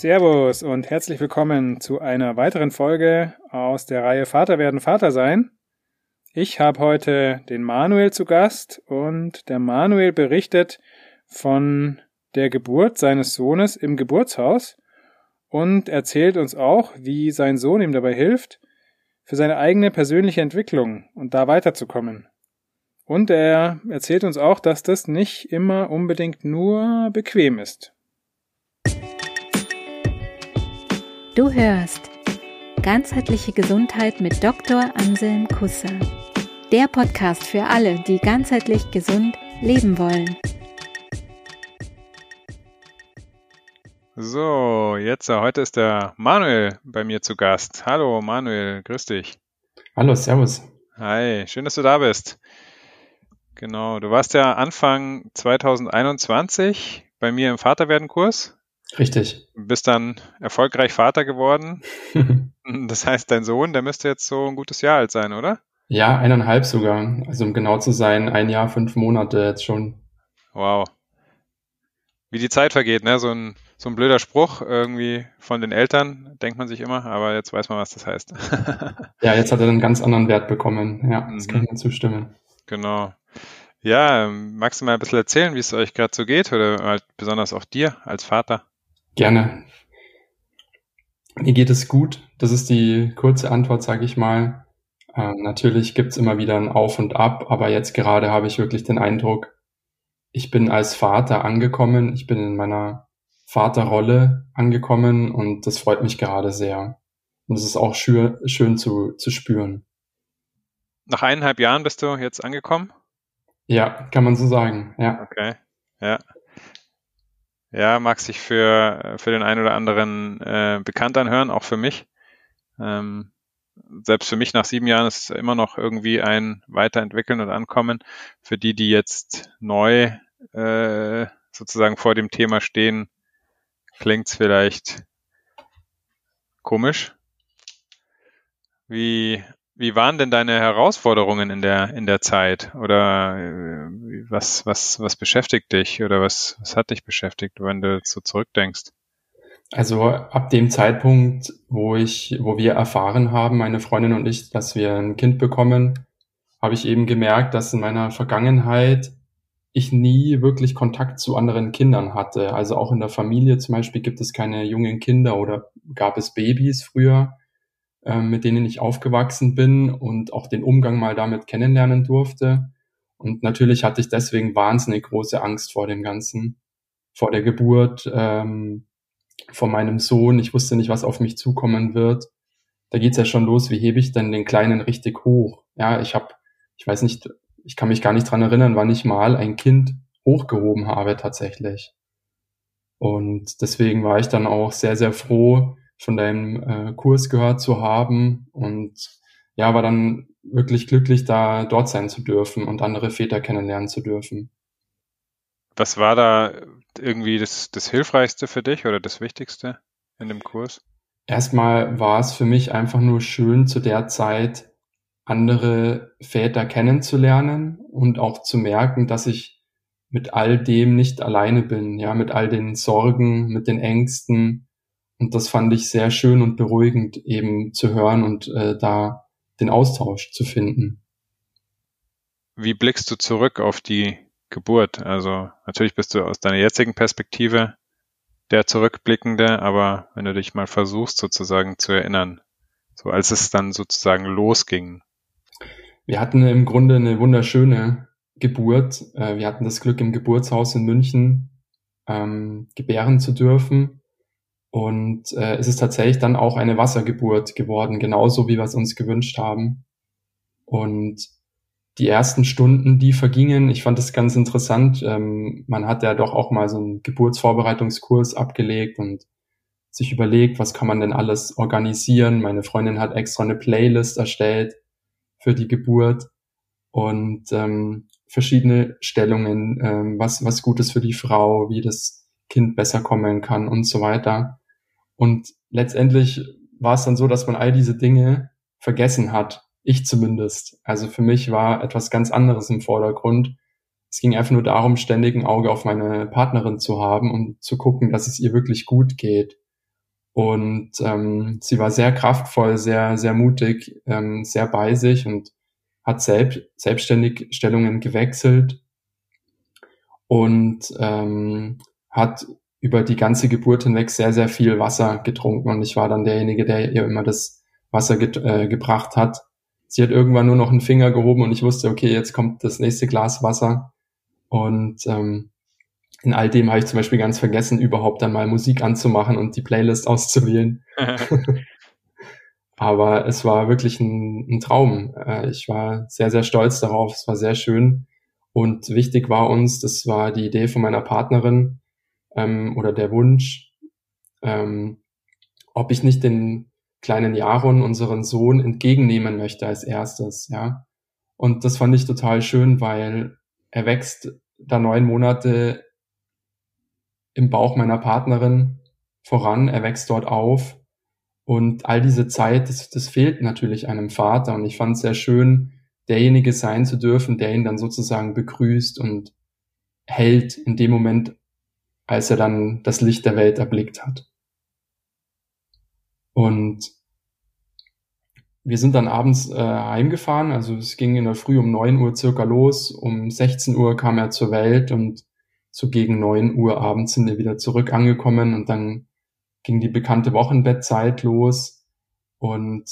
Servus und herzlich willkommen zu einer weiteren Folge aus der Reihe Vater werden Vater sein. Ich habe heute den Manuel zu Gast und der Manuel berichtet von der Geburt seines Sohnes im Geburtshaus und erzählt uns auch, wie sein Sohn ihm dabei hilft, für seine eigene persönliche Entwicklung und da weiterzukommen. Und er erzählt uns auch, dass das nicht immer unbedingt nur bequem ist. Du hörst Ganzheitliche Gesundheit mit Dr. Anselm Kusser. Der Podcast für alle, die ganzheitlich gesund leben wollen. So, jetzt, äh, heute ist der Manuel bei mir zu Gast. Hallo Manuel, grüß dich. Hallo, servus. Hi, schön, dass du da bist. Genau, du warst ja Anfang 2021 bei mir im Vaterwerden-Kurs. Richtig. Bist dann erfolgreich Vater geworden. das heißt, dein Sohn, der müsste jetzt so ein gutes Jahr alt sein, oder? Ja, eineinhalb sogar. Also um genau zu sein, ein Jahr, fünf Monate jetzt schon. Wow. Wie die Zeit vergeht, ne? So ein, so ein blöder Spruch irgendwie von den Eltern, denkt man sich immer, aber jetzt weiß man, was das heißt. ja, jetzt hat er einen ganz anderen Wert bekommen. Ja, das mhm. kann ich mir zustimmen. Genau. Ja, magst du mal ein bisschen erzählen, wie es euch gerade so geht oder halt besonders auch dir als Vater? Gerne. Mir geht es gut. Das ist die kurze Antwort, sage ich mal. Ähm, natürlich gibt's immer wieder ein Auf und Ab, aber jetzt gerade habe ich wirklich den Eindruck, ich bin als Vater angekommen, ich bin in meiner Vaterrolle angekommen und das freut mich gerade sehr. Und es ist auch schön, schön zu, zu spüren. Nach eineinhalb Jahren bist du jetzt angekommen? Ja, kann man so sagen, ja. Okay, ja. Ja, mag sich für, für den einen oder anderen äh, bekannt anhören, auch für mich. Ähm, selbst für mich nach sieben Jahren ist es immer noch irgendwie ein Weiterentwickeln und Ankommen. Für die, die jetzt neu äh, sozusagen vor dem Thema stehen, klingt's vielleicht komisch. Wie, wie waren denn deine Herausforderungen in der, in der Zeit? Oder äh, was, was, was beschäftigt dich oder was, was hat dich beschäftigt, wenn du so zurückdenkst? Also ab dem Zeitpunkt, wo ich, wo wir erfahren haben, meine Freundin und ich, dass wir ein Kind bekommen, habe ich eben gemerkt, dass in meiner Vergangenheit ich nie wirklich Kontakt zu anderen Kindern hatte. Also auch in der Familie zum Beispiel gibt es keine jungen Kinder oder gab es Babys früher. Ähm, mit denen ich aufgewachsen bin und auch den Umgang mal damit kennenlernen durfte. Und natürlich hatte ich deswegen wahnsinnig große Angst vor dem Ganzen, vor der Geburt, ähm, vor meinem Sohn. Ich wusste nicht, was auf mich zukommen wird. Da geht's ja schon los, wie hebe ich denn den Kleinen richtig hoch? Ja, ich habe, ich weiß nicht, ich kann mich gar nicht dran erinnern, wann ich mal ein Kind hochgehoben habe tatsächlich. Und deswegen war ich dann auch sehr, sehr froh, von deinem äh, Kurs gehört zu haben und ja, war dann wirklich glücklich, da dort sein zu dürfen und andere Väter kennenlernen zu dürfen. Was war da irgendwie das, das Hilfreichste für dich oder das Wichtigste in dem Kurs? Erstmal war es für mich einfach nur schön, zu der Zeit andere Väter kennenzulernen und auch zu merken, dass ich mit all dem nicht alleine bin, ja, mit all den Sorgen, mit den Ängsten, und das fand ich sehr schön und beruhigend eben zu hören und äh, da den Austausch zu finden. Wie blickst du zurück auf die Geburt? Also natürlich bist du aus deiner jetzigen Perspektive der Zurückblickende, aber wenn du dich mal versuchst sozusagen zu erinnern, so als es dann sozusagen losging. Wir hatten im Grunde eine wunderschöne Geburt. Äh, wir hatten das Glück, im Geburtshaus in München ähm, gebären zu dürfen. Und äh, es ist tatsächlich dann auch eine Wassergeburt geworden, genauso wie wir es uns gewünscht haben. Und die ersten Stunden, die vergingen, ich fand das ganz interessant. Ähm, man hat ja doch auch mal so einen Geburtsvorbereitungskurs abgelegt und sich überlegt, was kann man denn alles organisieren. Meine Freundin hat extra eine Playlist erstellt für die Geburt und ähm, verschiedene Stellungen, ähm, was, was gut ist für die Frau, wie das Kind besser kommen kann und so weiter. Und letztendlich war es dann so, dass man all diese Dinge vergessen hat. Ich zumindest. Also für mich war etwas ganz anderes im Vordergrund. Es ging einfach nur darum, ständig ein Auge auf meine Partnerin zu haben und zu gucken, dass es ihr wirklich gut geht. Und ähm, sie war sehr kraftvoll, sehr, sehr mutig, ähm, sehr bei sich und hat selbst, selbstständig Stellungen gewechselt und ähm, hat über die ganze Geburt hinweg sehr, sehr viel Wasser getrunken. Und ich war dann derjenige, der ihr immer das Wasser ge äh, gebracht hat. Sie hat irgendwann nur noch einen Finger gehoben und ich wusste, okay, jetzt kommt das nächste Glas Wasser. Und ähm, in all dem habe ich zum Beispiel ganz vergessen, überhaupt dann mal Musik anzumachen und die Playlist auszuwählen. Aber es war wirklich ein, ein Traum. Äh, ich war sehr, sehr stolz darauf. Es war sehr schön. Und wichtig war uns, das war die Idee von meiner Partnerin ähm, oder der Wunsch, ähm, ob ich nicht den kleinen Jaron, unseren Sohn, entgegennehmen möchte als erstes, ja. Und das fand ich total schön, weil er wächst da neun Monate im Bauch meiner Partnerin voran, er wächst dort auf. Und all diese Zeit, das, das fehlt natürlich einem Vater. Und ich fand es sehr schön, derjenige sein zu dürfen, der ihn dann sozusagen begrüßt und hält in dem Moment, als er dann das Licht der Welt erblickt hat. Und wir sind dann abends äh, heimgefahren, also es ging in der Früh um neun Uhr circa los, um 16 Uhr kam er zur Welt und so gegen neun Uhr abends sind wir wieder zurück angekommen und dann ging die bekannte Wochenbettzeit los und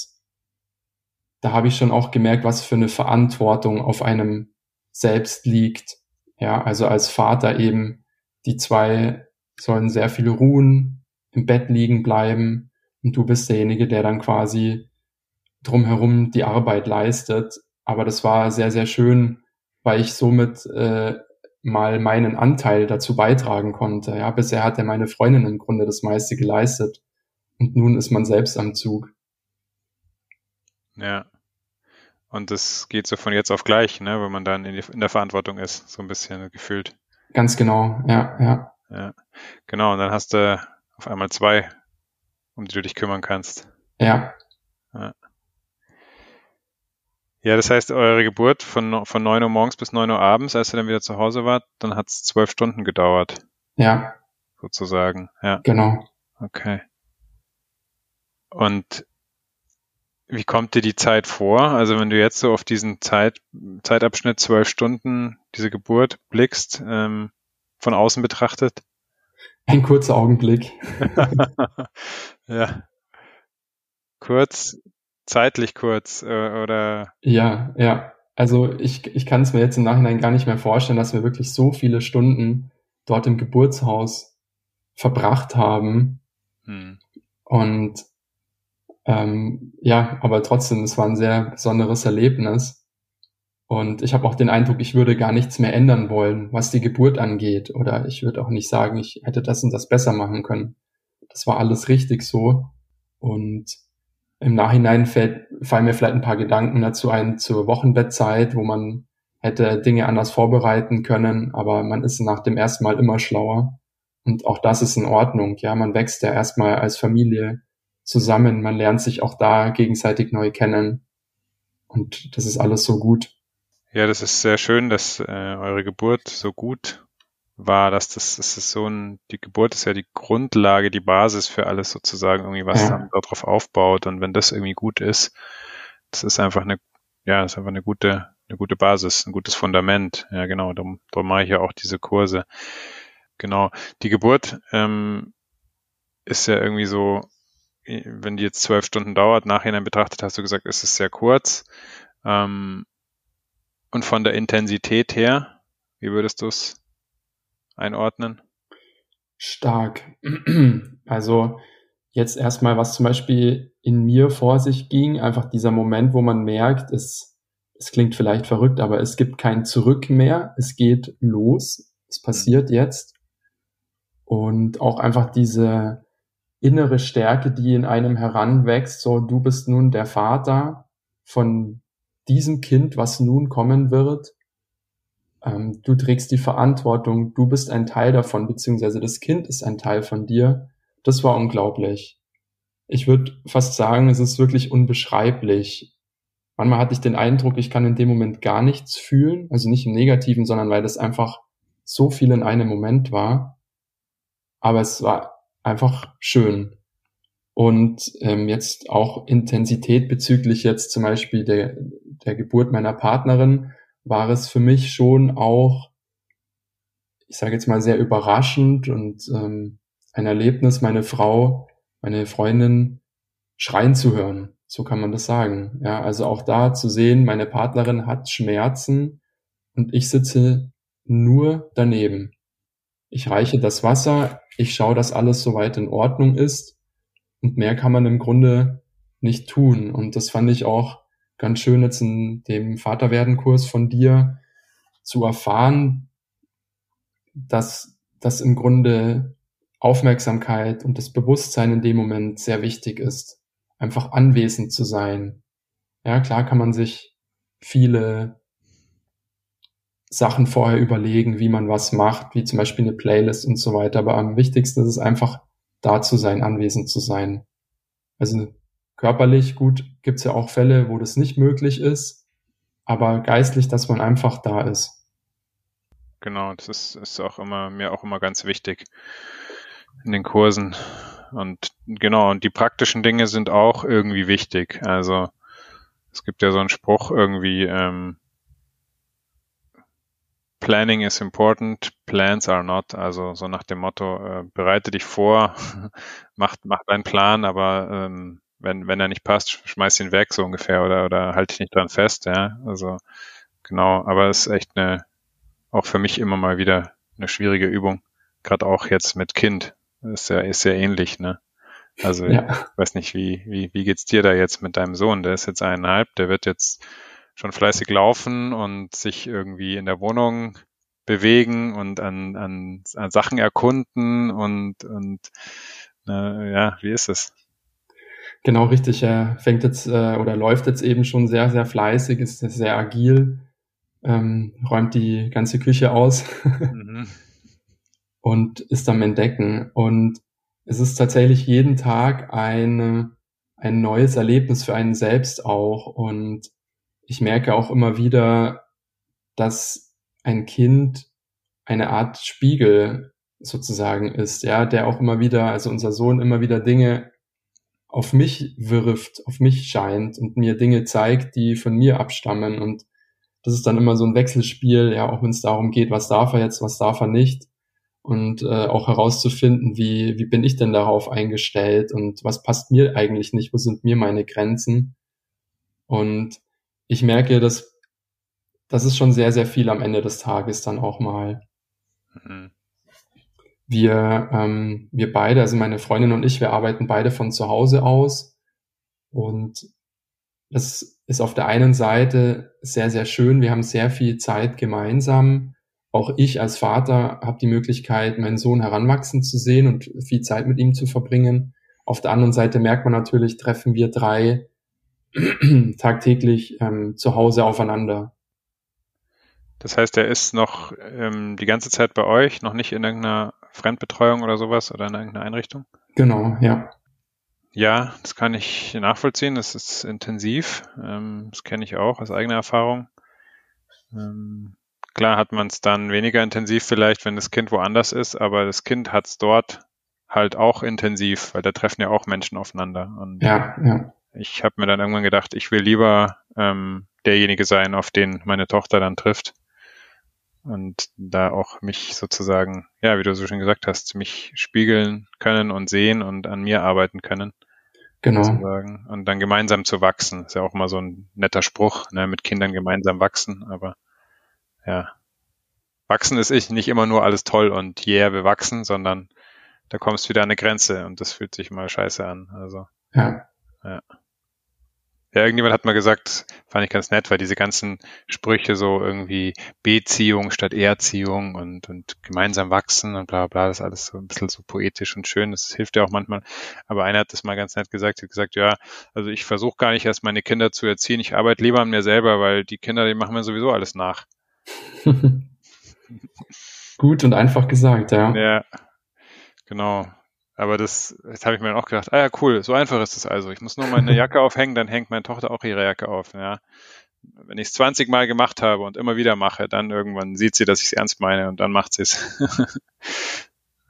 da habe ich schon auch gemerkt, was für eine Verantwortung auf einem selbst liegt. Ja, also als Vater eben, die zwei sollen sehr viel ruhen, im Bett liegen bleiben und du bist derjenige, der dann quasi drumherum die Arbeit leistet. Aber das war sehr, sehr schön, weil ich somit äh, mal meinen Anteil dazu beitragen konnte. Ja, bisher hat ja meine Freundin im Grunde das meiste geleistet und nun ist man selbst am Zug. Ja. Und das geht so von jetzt auf gleich, ne, wenn man dann in, die, in der Verantwortung ist, so ein bisschen gefühlt. Ganz genau, ja, ja. Ja, genau. Und dann hast du auf einmal zwei um die du dich kümmern kannst. Ja. Ja, ja das heißt, eure Geburt von, von 9 Uhr morgens bis 9 Uhr abends, als ihr dann wieder zu Hause wart, dann hat es zwölf Stunden gedauert. Ja. Sozusagen, ja. Genau. Okay. Und wie kommt dir die Zeit vor? Also wenn du jetzt so auf diesen Zeit, Zeitabschnitt zwölf Stunden, diese Geburt blickst, ähm, von außen betrachtet? Ein kurzer Augenblick. ja. Kurz, zeitlich kurz äh, oder? Ja, ja. Also ich, ich kann es mir jetzt im Nachhinein gar nicht mehr vorstellen, dass wir wirklich so viele Stunden dort im Geburtshaus verbracht haben. Hm. Und ähm, ja, aber trotzdem, es war ein sehr besonderes Erlebnis. Und ich habe auch den Eindruck, ich würde gar nichts mehr ändern wollen, was die Geburt angeht. Oder ich würde auch nicht sagen, ich hätte das und das besser machen können. Das war alles richtig so. Und im Nachhinein fällt, fallen mir vielleicht ein paar Gedanken dazu ein zur Wochenbettzeit, wo man hätte Dinge anders vorbereiten können, aber man ist nach dem ersten Mal immer schlauer. Und auch das ist in Ordnung. Ja, man wächst ja erstmal als Familie zusammen. Man lernt sich auch da gegenseitig neu kennen. Und das ist alles so gut. Ja, das ist sehr schön, dass äh, eure Geburt so gut war, dass das, das ist so ein, die Geburt ist ja die Grundlage, die Basis für alles sozusagen, irgendwie, was ja. dann darauf aufbaut. Und wenn das irgendwie gut ist, das ist einfach eine, ja, das ist einfach eine gute, eine gute Basis, ein gutes Fundament. Ja, genau, darum, darum mache ich ja auch diese Kurse. Genau. Die Geburt ähm, ist ja irgendwie so, wenn die jetzt zwölf Stunden dauert, nachhinein betrachtet, hast du gesagt, ist es sehr kurz. Ähm, und von der Intensität her, wie würdest du es einordnen? Stark. Also jetzt erstmal, was zum Beispiel in mir vor sich ging, einfach dieser Moment, wo man merkt, es, es klingt vielleicht verrückt, aber es gibt kein Zurück mehr, es geht los, es passiert jetzt. Und auch einfach diese innere Stärke, die in einem heranwächst, so du bist nun der Vater von diesem Kind, was nun kommen wird, ähm, du trägst die Verantwortung, du bist ein Teil davon, beziehungsweise das Kind ist ein Teil von dir. Das war unglaublich. Ich würde fast sagen, es ist wirklich unbeschreiblich. Manchmal hatte ich den Eindruck, ich kann in dem Moment gar nichts fühlen, also nicht im Negativen, sondern weil das einfach so viel in einem Moment war. Aber es war einfach schön. Und ähm, jetzt auch Intensität bezüglich jetzt zum Beispiel der, der Geburt meiner Partnerin war es für mich schon auch, ich sage jetzt mal, sehr überraschend und ähm, ein Erlebnis, meine Frau, meine Freundin schreien zu hören. So kann man das sagen. Ja, also auch da zu sehen, meine Partnerin hat Schmerzen und ich sitze nur daneben. Ich reiche das Wasser, ich schaue, dass alles soweit in Ordnung ist und mehr kann man im Grunde nicht tun. Und das fand ich auch ganz schön jetzt in dem Vaterwerden-Kurs von dir zu erfahren, dass das im Grunde Aufmerksamkeit und das Bewusstsein in dem Moment sehr wichtig ist. Einfach anwesend zu sein. Ja, klar kann man sich viele Sachen vorher überlegen, wie man was macht, wie zum Beispiel eine Playlist und so weiter. Aber am wichtigsten ist es einfach da zu sein, anwesend zu sein. Also körperlich, gut, gibt's ja auch Fälle, wo das nicht möglich ist, aber geistlich, dass man einfach da ist. Genau, das ist, ist auch immer, mir auch immer ganz wichtig in den Kursen. Und genau, und die praktischen Dinge sind auch irgendwie wichtig. Also es gibt ja so einen Spruch irgendwie, ähm, Planning is important, plans are not. Also so nach dem Motto, äh, bereite dich vor, mach, mach deinen Plan, aber ähm, wenn, wenn er nicht passt, schmeiß ihn weg, so ungefähr, oder, oder halt dich nicht dran fest, ja. Also genau, aber es ist echt eine, auch für mich immer mal wieder eine schwierige Übung. Gerade auch jetzt mit Kind. Ist ja, ist ja ähnlich, ne? Also ja. ich weiß nicht, wie, wie, wie geht's dir da jetzt mit deinem Sohn? Der ist jetzt eineinhalb, der wird jetzt schon fleißig laufen und sich irgendwie in der Wohnung bewegen und an, an, an Sachen erkunden und, und äh, ja, wie ist es? Genau richtig. Er fängt jetzt äh, oder läuft jetzt eben schon sehr, sehr fleißig, ist sehr agil, ähm, räumt die ganze Küche aus mhm. und ist am Entdecken. Und es ist tatsächlich jeden Tag ein, ein neues Erlebnis für einen selbst auch. Und ich merke auch immer wieder, dass ein Kind eine Art Spiegel sozusagen ist, ja, der auch immer wieder, also unser Sohn immer wieder Dinge auf mich wirft, auf mich scheint und mir Dinge zeigt, die von mir abstammen. Und das ist dann immer so ein Wechselspiel, ja, auch wenn es darum geht, was darf er jetzt, was darf er nicht. Und äh, auch herauszufinden, wie, wie bin ich denn darauf eingestellt und was passt mir eigentlich nicht, wo sind mir meine Grenzen. Und ich merke, dass das ist schon sehr, sehr viel am Ende des Tages dann auch mal. Mhm. Wir, ähm, wir beide, also meine Freundin und ich, wir arbeiten beide von zu Hause aus. Und das ist auf der einen Seite sehr, sehr schön. Wir haben sehr viel Zeit gemeinsam. Auch ich als Vater habe die Möglichkeit, meinen Sohn heranwachsen zu sehen und viel Zeit mit ihm zu verbringen. Auf der anderen Seite merkt man natürlich, treffen wir drei tagtäglich ähm, zu Hause aufeinander. Das heißt, er ist noch ähm, die ganze Zeit bei euch, noch nicht in irgendeiner Fremdbetreuung oder sowas oder in irgendeiner Einrichtung? Genau, ja. Ja, das kann ich nachvollziehen. Das ist intensiv. Ähm, das kenne ich auch aus eigener Erfahrung. Ähm, klar hat man es dann weniger intensiv vielleicht, wenn das Kind woanders ist, aber das Kind hat es dort halt auch intensiv, weil da treffen ja auch Menschen aufeinander. Und ja, ja. Ich habe mir dann irgendwann gedacht, ich will lieber ähm, derjenige sein, auf den meine Tochter dann trifft und da auch mich sozusagen, ja, wie du so schon gesagt hast, mich spiegeln können und sehen und an mir arbeiten können. Genau. Sozusagen. Und dann gemeinsam zu wachsen. Ist ja auch mal so ein netter Spruch, ne, mit Kindern gemeinsam wachsen, aber ja. Wachsen ist ich nicht immer nur alles toll und yeah, wir wachsen, sondern da kommst du wieder an eine Grenze und das fühlt sich mal scheiße an. Also. Ja. Ja. Ja, irgendjemand hat mal gesagt, fand ich ganz nett, weil diese ganzen Sprüche so irgendwie Beziehung statt Erziehung und, und gemeinsam wachsen und bla bla, das ist alles so ein bisschen so poetisch und schön, das hilft ja auch manchmal. Aber einer hat das mal ganz nett gesagt, hat gesagt, ja, also ich versuche gar nicht erst meine Kinder zu erziehen, ich arbeite lieber an mir selber, weil die Kinder, die machen mir sowieso alles nach. Gut und einfach gesagt, ja. Ja, genau. Aber das, das habe ich mir dann auch gedacht, ah ja, cool, so einfach ist es also. Ich muss nur meine Jacke aufhängen, dann hängt meine Tochter auch ihre Jacke auf. Ja. Wenn ich es 20 Mal gemacht habe und immer wieder mache, dann irgendwann sieht sie, dass ich es ernst meine und dann macht sie es.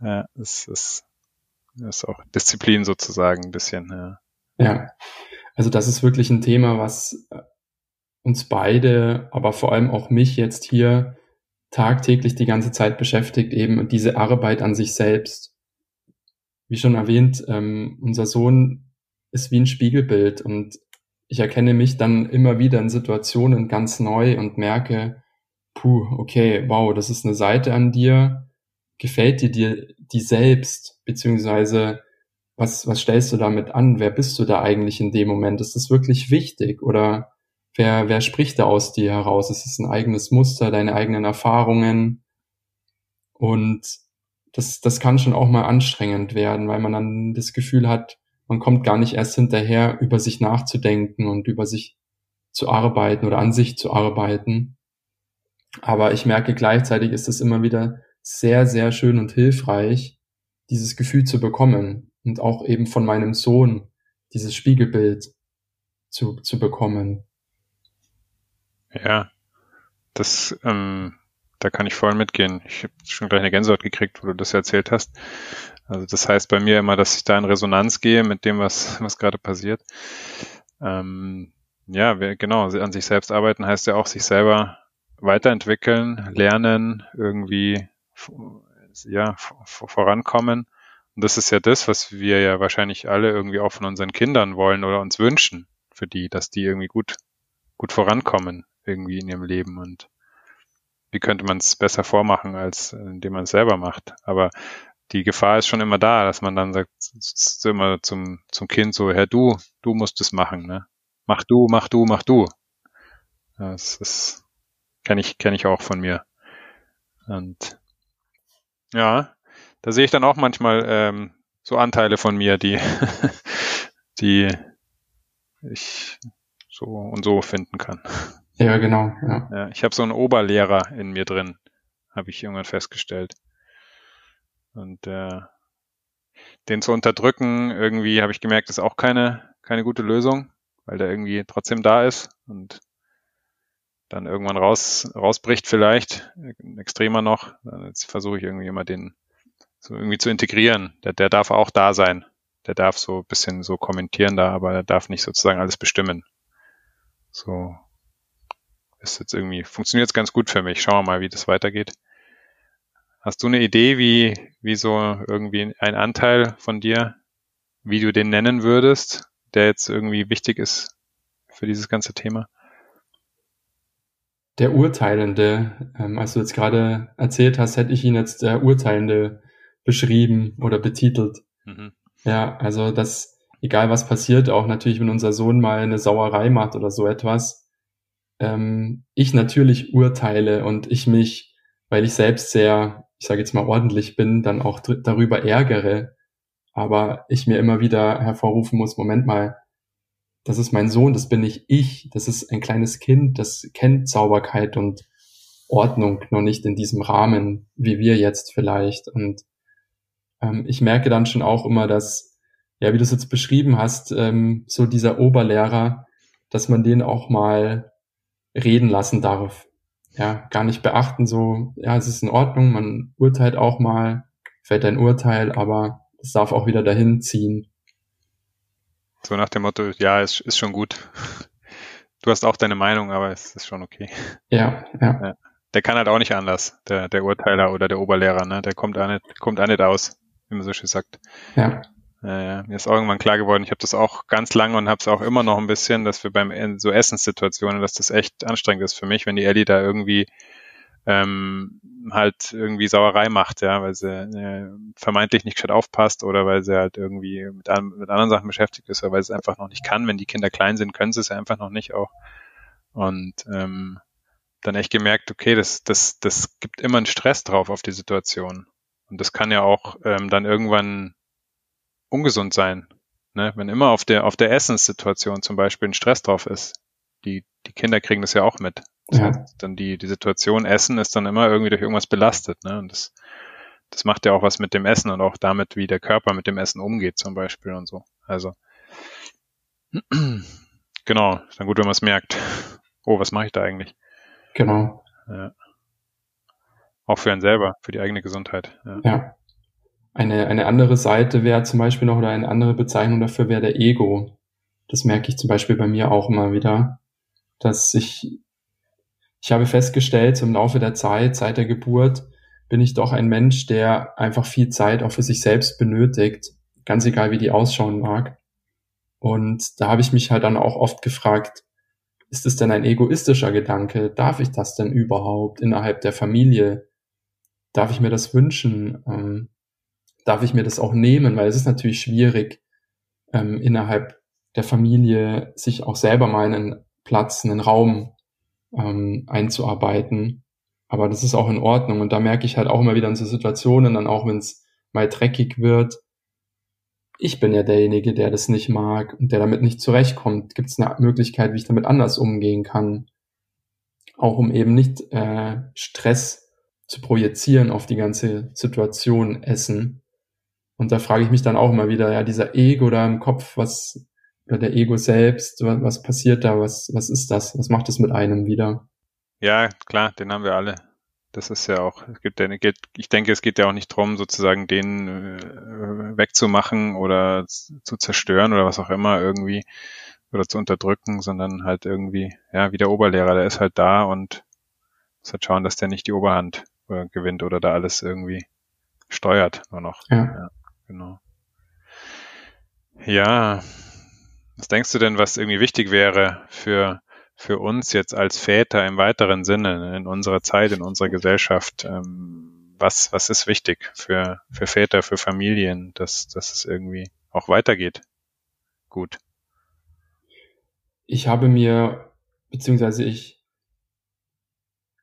ja, das ist ist auch Disziplin sozusagen ein bisschen. Ja. ja, also das ist wirklich ein Thema, was äh, uns beide, aber vor allem auch mich jetzt hier tagtäglich die ganze Zeit beschäftigt, eben diese Arbeit an sich selbst. Wie schon erwähnt, ähm, unser Sohn ist wie ein Spiegelbild und ich erkenne mich dann immer wieder in Situationen ganz neu und merke, puh, okay, wow, das ist eine Seite an dir, gefällt dir dir die selbst, beziehungsweise was, was stellst du damit an? Wer bist du da eigentlich in dem Moment? Ist das wirklich wichtig oder wer, wer spricht da aus dir heraus? Ist es ein eigenes Muster, deine eigenen Erfahrungen? Und das, das kann schon auch mal anstrengend werden, weil man dann das Gefühl hat, man kommt gar nicht erst hinterher, über sich nachzudenken und über sich zu arbeiten oder an sich zu arbeiten. Aber ich merke gleichzeitig ist es immer wieder sehr, sehr schön und hilfreich, dieses Gefühl zu bekommen und auch eben von meinem Sohn dieses Spiegelbild zu, zu bekommen. Ja, das, ähm, da kann ich voll mitgehen. Ich habe schon gleich eine Gänsehaut gekriegt, wo du das erzählt hast. Also das heißt bei mir immer, dass ich da in Resonanz gehe mit dem, was, was gerade passiert. Ähm, ja, genau, an sich selbst arbeiten heißt ja auch, sich selber weiterentwickeln, lernen, irgendwie ja, vorankommen. Und das ist ja das, was wir ja wahrscheinlich alle irgendwie auch von unseren Kindern wollen oder uns wünschen für die, dass die irgendwie gut, gut vorankommen irgendwie in ihrem Leben und wie könnte man es besser vormachen, als indem man es selber macht. Aber die Gefahr ist schon immer da, dass man dann sagt, immer zum, zum Kind so, Herr, du, du musst es machen, ne? Mach du, mach du, mach du. Das ist, kenne ich, kenne ich auch von mir. Und ja, da sehe ich dann auch manchmal ähm, so Anteile von mir, die, die ich so und so finden kann. Ja, genau. Ja. ja ich habe so einen Oberlehrer in mir drin, habe ich irgendwann festgestellt. Und äh, den zu unterdrücken, irgendwie habe ich gemerkt, ist auch keine, keine gute Lösung, weil der irgendwie trotzdem da ist und dann irgendwann raus, rausbricht vielleicht, extremer noch. Jetzt versuche ich irgendwie immer den so irgendwie zu integrieren. Der, der darf auch da sein. Der darf so bisschen so kommentieren da, aber er darf nicht sozusagen alles bestimmen. So ist jetzt irgendwie, funktioniert jetzt ganz gut für mich. Schauen wir mal, wie das weitergeht. Hast du eine Idee, wie, wie so irgendwie ein Anteil von dir, wie du den nennen würdest, der jetzt irgendwie wichtig ist für dieses ganze Thema? Der Urteilende, ähm, als du jetzt gerade erzählt hast, hätte ich ihn jetzt der Urteilende beschrieben oder betitelt. Mhm. Ja, also das, egal was passiert, auch natürlich, wenn unser Sohn mal eine Sauerei macht oder so etwas, ähm, ich natürlich urteile und ich mich, weil ich selbst sehr, ich sage jetzt mal ordentlich bin, dann auch darüber ärgere, aber ich mir immer wieder hervorrufen muss, Moment mal, das ist mein Sohn, das bin nicht ich, das ist ein kleines Kind, das kennt Sauberkeit und Ordnung noch nicht in diesem Rahmen, wie wir jetzt vielleicht. Und ähm, ich merke dann schon auch immer, dass, ja, wie du es jetzt beschrieben hast, ähm, so dieser Oberlehrer, dass man den auch mal reden lassen darf. Ja, gar nicht beachten, so, ja, es ist in Ordnung, man urteilt auch mal, fällt ein Urteil, aber es darf auch wieder dahin ziehen. So nach dem Motto, ja, ist, ist schon gut. Du hast auch deine Meinung, aber es ist schon okay. Ja, ja. ja. Der kann halt auch nicht anders, der, der Urteiler oder der Oberlehrer, ne? Der kommt auch nicht, kommt auch nicht aus, wie man so schön sagt. Ja. Ja, mir ist auch irgendwann klar geworden, ich habe das auch ganz lange und habe es auch immer noch ein bisschen, dass wir beim so Essenssituationen, dass das echt anstrengend ist für mich, wenn die Ellie da irgendwie ähm, halt irgendwie Sauerei macht, ja, weil sie äh, vermeintlich nicht gescheit aufpasst oder weil sie halt irgendwie mit, mit anderen Sachen beschäftigt ist, oder weil sie es einfach noch nicht kann. Wenn die Kinder klein sind, können sie es ja einfach noch nicht auch. Und ähm, dann echt gemerkt, okay, das, das, das gibt immer einen Stress drauf auf die Situation. Und das kann ja auch ähm, dann irgendwann ungesund sein. Ne? Wenn immer auf der, auf der Essenssituation zum Beispiel ein Stress drauf ist. Die, die Kinder kriegen das ja auch mit. Das ja. heißt, dann die, die Situation Essen ist dann immer irgendwie durch irgendwas belastet. Ne? Und das, das macht ja auch was mit dem Essen und auch damit, wie der Körper mit dem Essen umgeht zum Beispiel und so. Also genau, ist dann gut, wenn man es merkt. Oh, was mache ich da eigentlich? Genau. Ja. Auch für einen selber, für die eigene Gesundheit. Ja. ja. Eine, eine andere Seite wäre zum Beispiel noch oder eine andere Bezeichnung dafür wäre der Ego. Das merke ich zum Beispiel bei mir auch immer wieder, dass ich, ich habe festgestellt, im Laufe der Zeit, seit der Geburt, bin ich doch ein Mensch, der einfach viel Zeit auch für sich selbst benötigt, ganz egal wie die ausschauen mag. Und da habe ich mich halt dann auch oft gefragt, ist es denn ein egoistischer Gedanke? Darf ich das denn überhaupt innerhalb der Familie? Darf ich mir das wünschen? Darf ich mir das auch nehmen? Weil es ist natürlich schwierig, ähm, innerhalb der Familie sich auch selber mal einen Platz, einen Raum ähm, einzuarbeiten. Aber das ist auch in Ordnung. Und da merke ich halt auch immer wieder in so Situationen, dann auch wenn es mal dreckig wird, ich bin ja derjenige, der das nicht mag und der damit nicht zurechtkommt. Gibt es eine Möglichkeit, wie ich damit anders umgehen kann? Auch um eben nicht äh, Stress zu projizieren auf die ganze Situation Essen. Und da frage ich mich dann auch immer wieder, ja, dieser Ego da im Kopf, was, oder der Ego selbst, was, was passiert da, was, was ist das? Was macht es mit einem wieder? Ja, klar, den haben wir alle. Das ist ja auch, es gibt ich denke, es geht ja auch nicht drum, sozusagen den äh, wegzumachen oder zu zerstören oder was auch immer irgendwie oder zu unterdrücken, sondern halt irgendwie, ja, wie der Oberlehrer, der ist halt da und muss halt schauen, dass der nicht die Oberhand äh, gewinnt oder da alles irgendwie steuert nur noch. Ja. ja genau. Ja, was denkst du denn, was irgendwie wichtig wäre für für uns jetzt als Väter im weiteren Sinne in unserer Zeit, in unserer Gesellschaft, ähm, was, was ist wichtig für, für Väter, für Familien, dass, dass es irgendwie auch weitergeht? Gut. Ich habe mir, beziehungsweise ich,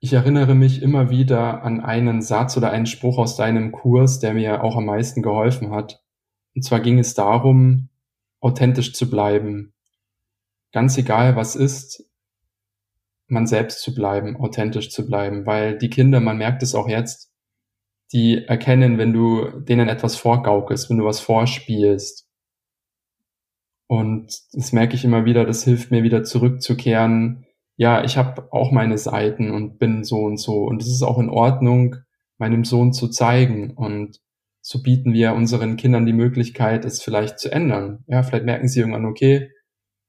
ich erinnere mich immer wieder an einen Satz oder einen Spruch aus deinem Kurs, der mir auch am meisten geholfen hat. Und zwar ging es darum, authentisch zu bleiben. Ganz egal, was ist, man selbst zu bleiben, authentisch zu bleiben, weil die Kinder, man merkt es auch jetzt, die erkennen, wenn du denen etwas vorgaukelst, wenn du was vorspielst. Und das merke ich immer wieder, das hilft mir wieder zurückzukehren. Ja, ich habe auch meine Seiten und bin so und so. Und es ist auch in Ordnung, meinem Sohn zu zeigen. Und so bieten wir unseren Kindern die Möglichkeit, es vielleicht zu ändern. Ja, vielleicht merken sie irgendwann, okay,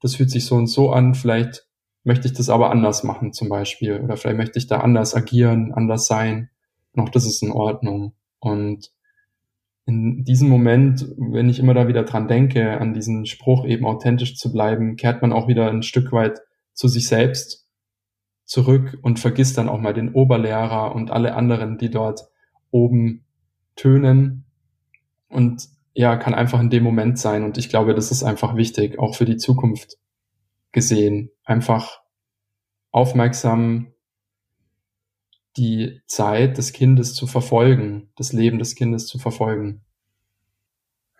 das fühlt sich so und so an, vielleicht möchte ich das aber anders machen zum Beispiel. Oder vielleicht möchte ich da anders agieren, anders sein. Und auch das ist in Ordnung. Und in diesem Moment, wenn ich immer da wieder dran denke, an diesen Spruch eben authentisch zu bleiben, kehrt man auch wieder ein Stück weit zu sich selbst zurück und vergisst dann auch mal den Oberlehrer und alle anderen, die dort oben tönen und ja, kann einfach in dem Moment sein. Und ich glaube, das ist einfach wichtig, auch für die Zukunft gesehen. Einfach aufmerksam die Zeit des Kindes zu verfolgen, das Leben des Kindes zu verfolgen.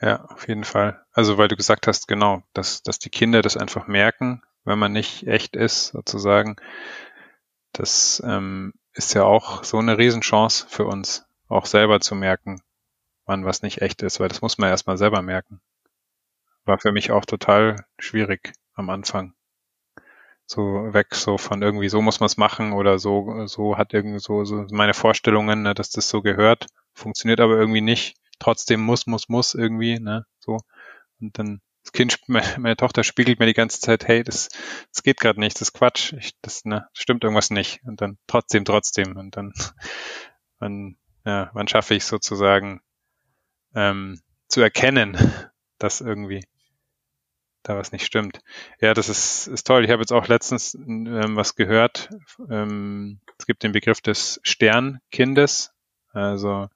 Ja, auf jeden Fall. Also weil du gesagt hast, genau, dass, dass die Kinder das einfach merken, wenn man nicht echt ist, sozusagen. Das ähm, ist ja auch so eine Riesenchance für uns, auch selber zu merken, wann was nicht echt ist, weil das muss man erstmal selber merken. War für mich auch total schwierig am Anfang so weg so von irgendwie so muss man es machen oder so so hat irgendwie so, so meine Vorstellungen, ne, dass das so gehört, funktioniert aber irgendwie nicht. Trotzdem muss muss muss irgendwie, ne, so und dann das Kind, meine Tochter spiegelt mir die ganze Zeit, hey, das, das geht gerade nicht, das ist Quatsch, ich, das ne, stimmt irgendwas nicht und dann trotzdem trotzdem und dann wann ja, wann schaffe ich sozusagen ähm, zu erkennen, dass irgendwie da was nicht stimmt. Ja, das ist, ist toll. Ich habe jetzt auch letztens ähm, was gehört. Ähm, es gibt den Begriff des Sternkindes. Also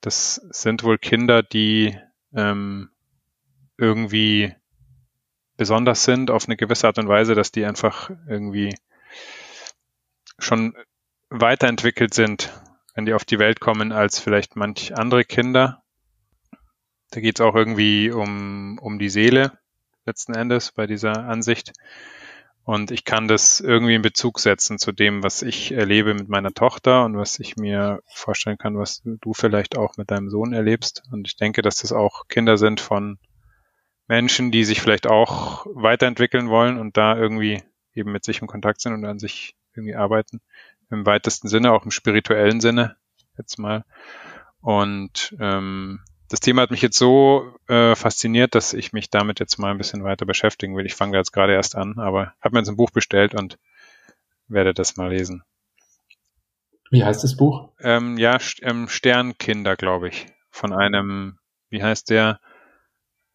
das sind wohl Kinder, die ähm, irgendwie besonders sind auf eine gewisse Art und Weise, dass die einfach irgendwie schon weiterentwickelt sind, wenn die auf die Welt kommen, als vielleicht manch andere Kinder. Da geht es auch irgendwie um, um die Seele letzten Endes bei dieser Ansicht. Und ich kann das irgendwie in Bezug setzen zu dem, was ich erlebe mit meiner Tochter und was ich mir vorstellen kann, was du vielleicht auch mit deinem Sohn erlebst. Und ich denke, dass das auch Kinder sind von Menschen, die sich vielleicht auch weiterentwickeln wollen und da irgendwie eben mit sich in Kontakt sind und an sich irgendwie arbeiten. Im weitesten Sinne, auch im spirituellen Sinne, jetzt mal. Und ähm, das Thema hat mich jetzt so äh, fasziniert, dass ich mich damit jetzt mal ein bisschen weiter beschäftigen will. Ich fange da jetzt gerade erst an, aber habe mir jetzt ein Buch bestellt und werde das mal lesen. Wie heißt das Buch? Ähm, ja, ähm, Sternkinder, glaube ich. Von einem, wie heißt der?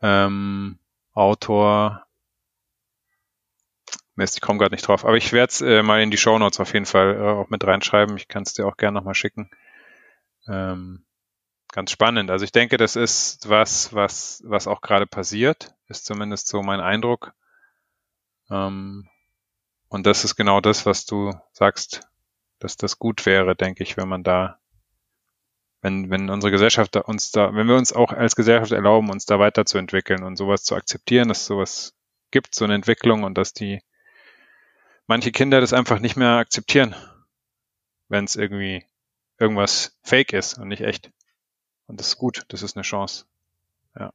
Ähm, Autor. Mist, ich komme gerade nicht drauf. Aber ich werde es äh, mal in die Show Notes auf jeden Fall äh, auch mit reinschreiben. Ich kann es dir auch gerne nochmal schicken. Ähm, ganz spannend. Also ich denke, das ist was, was, was auch gerade passiert, ist zumindest so mein Eindruck. Ähm, und das ist genau das, was du sagst, dass das gut wäre, denke ich, wenn man da, wenn, wenn unsere Gesellschaft uns da, wenn wir uns auch als Gesellschaft erlauben, uns da weiterzuentwickeln und sowas zu akzeptieren, dass sowas gibt, so eine Entwicklung und dass die manche Kinder das einfach nicht mehr akzeptieren, wenn es irgendwie irgendwas fake ist und nicht echt. Und das ist gut, das ist eine Chance. Ja.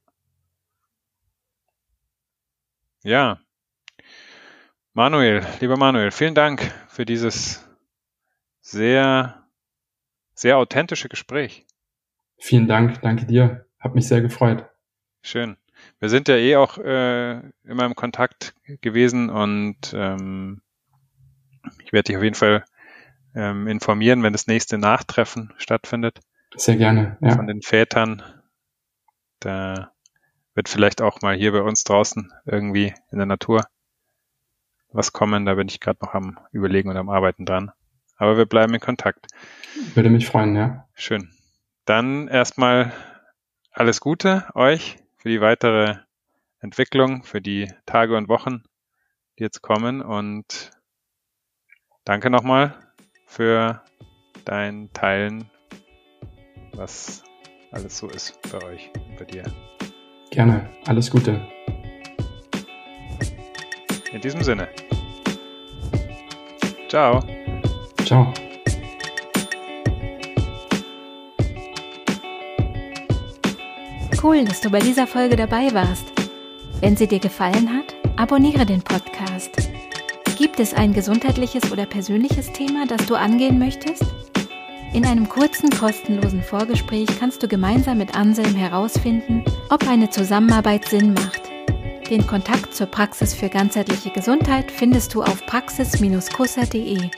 Ja. Manuel, lieber Manuel, vielen Dank für dieses sehr, sehr authentische Gespräch. Vielen Dank, danke dir. Hab mich sehr gefreut. Schön. Wir sind ja eh auch äh, immer im Kontakt gewesen und ähm, ich werde dich auf jeden Fall ähm, informieren, wenn das nächste Nachtreffen stattfindet. Sehr gerne, ja. Von den Vätern. Da wird vielleicht auch mal hier bei uns draußen irgendwie in der Natur was kommen. Da bin ich gerade noch am Überlegen und am Arbeiten dran. Aber wir bleiben in Kontakt. Würde mich freuen, ja. Schön. Dann erstmal alles Gute euch für die weitere Entwicklung, für die Tage und Wochen, die jetzt kommen. Und danke nochmal für dein Teilen, was alles so ist bei euch, bei dir. Gerne. Alles Gute. In diesem Sinne. Ciao. Ciao. Cool, dass du bei dieser Folge dabei warst. Wenn sie dir gefallen hat, abonniere den Podcast. Gibt es ein gesundheitliches oder persönliches Thema, das du angehen möchtest? In einem kurzen, kostenlosen Vorgespräch kannst du gemeinsam mit Anselm herausfinden, ob eine Zusammenarbeit Sinn macht. Den Kontakt zur Praxis für ganzheitliche Gesundheit findest du auf praxis-kusser.de.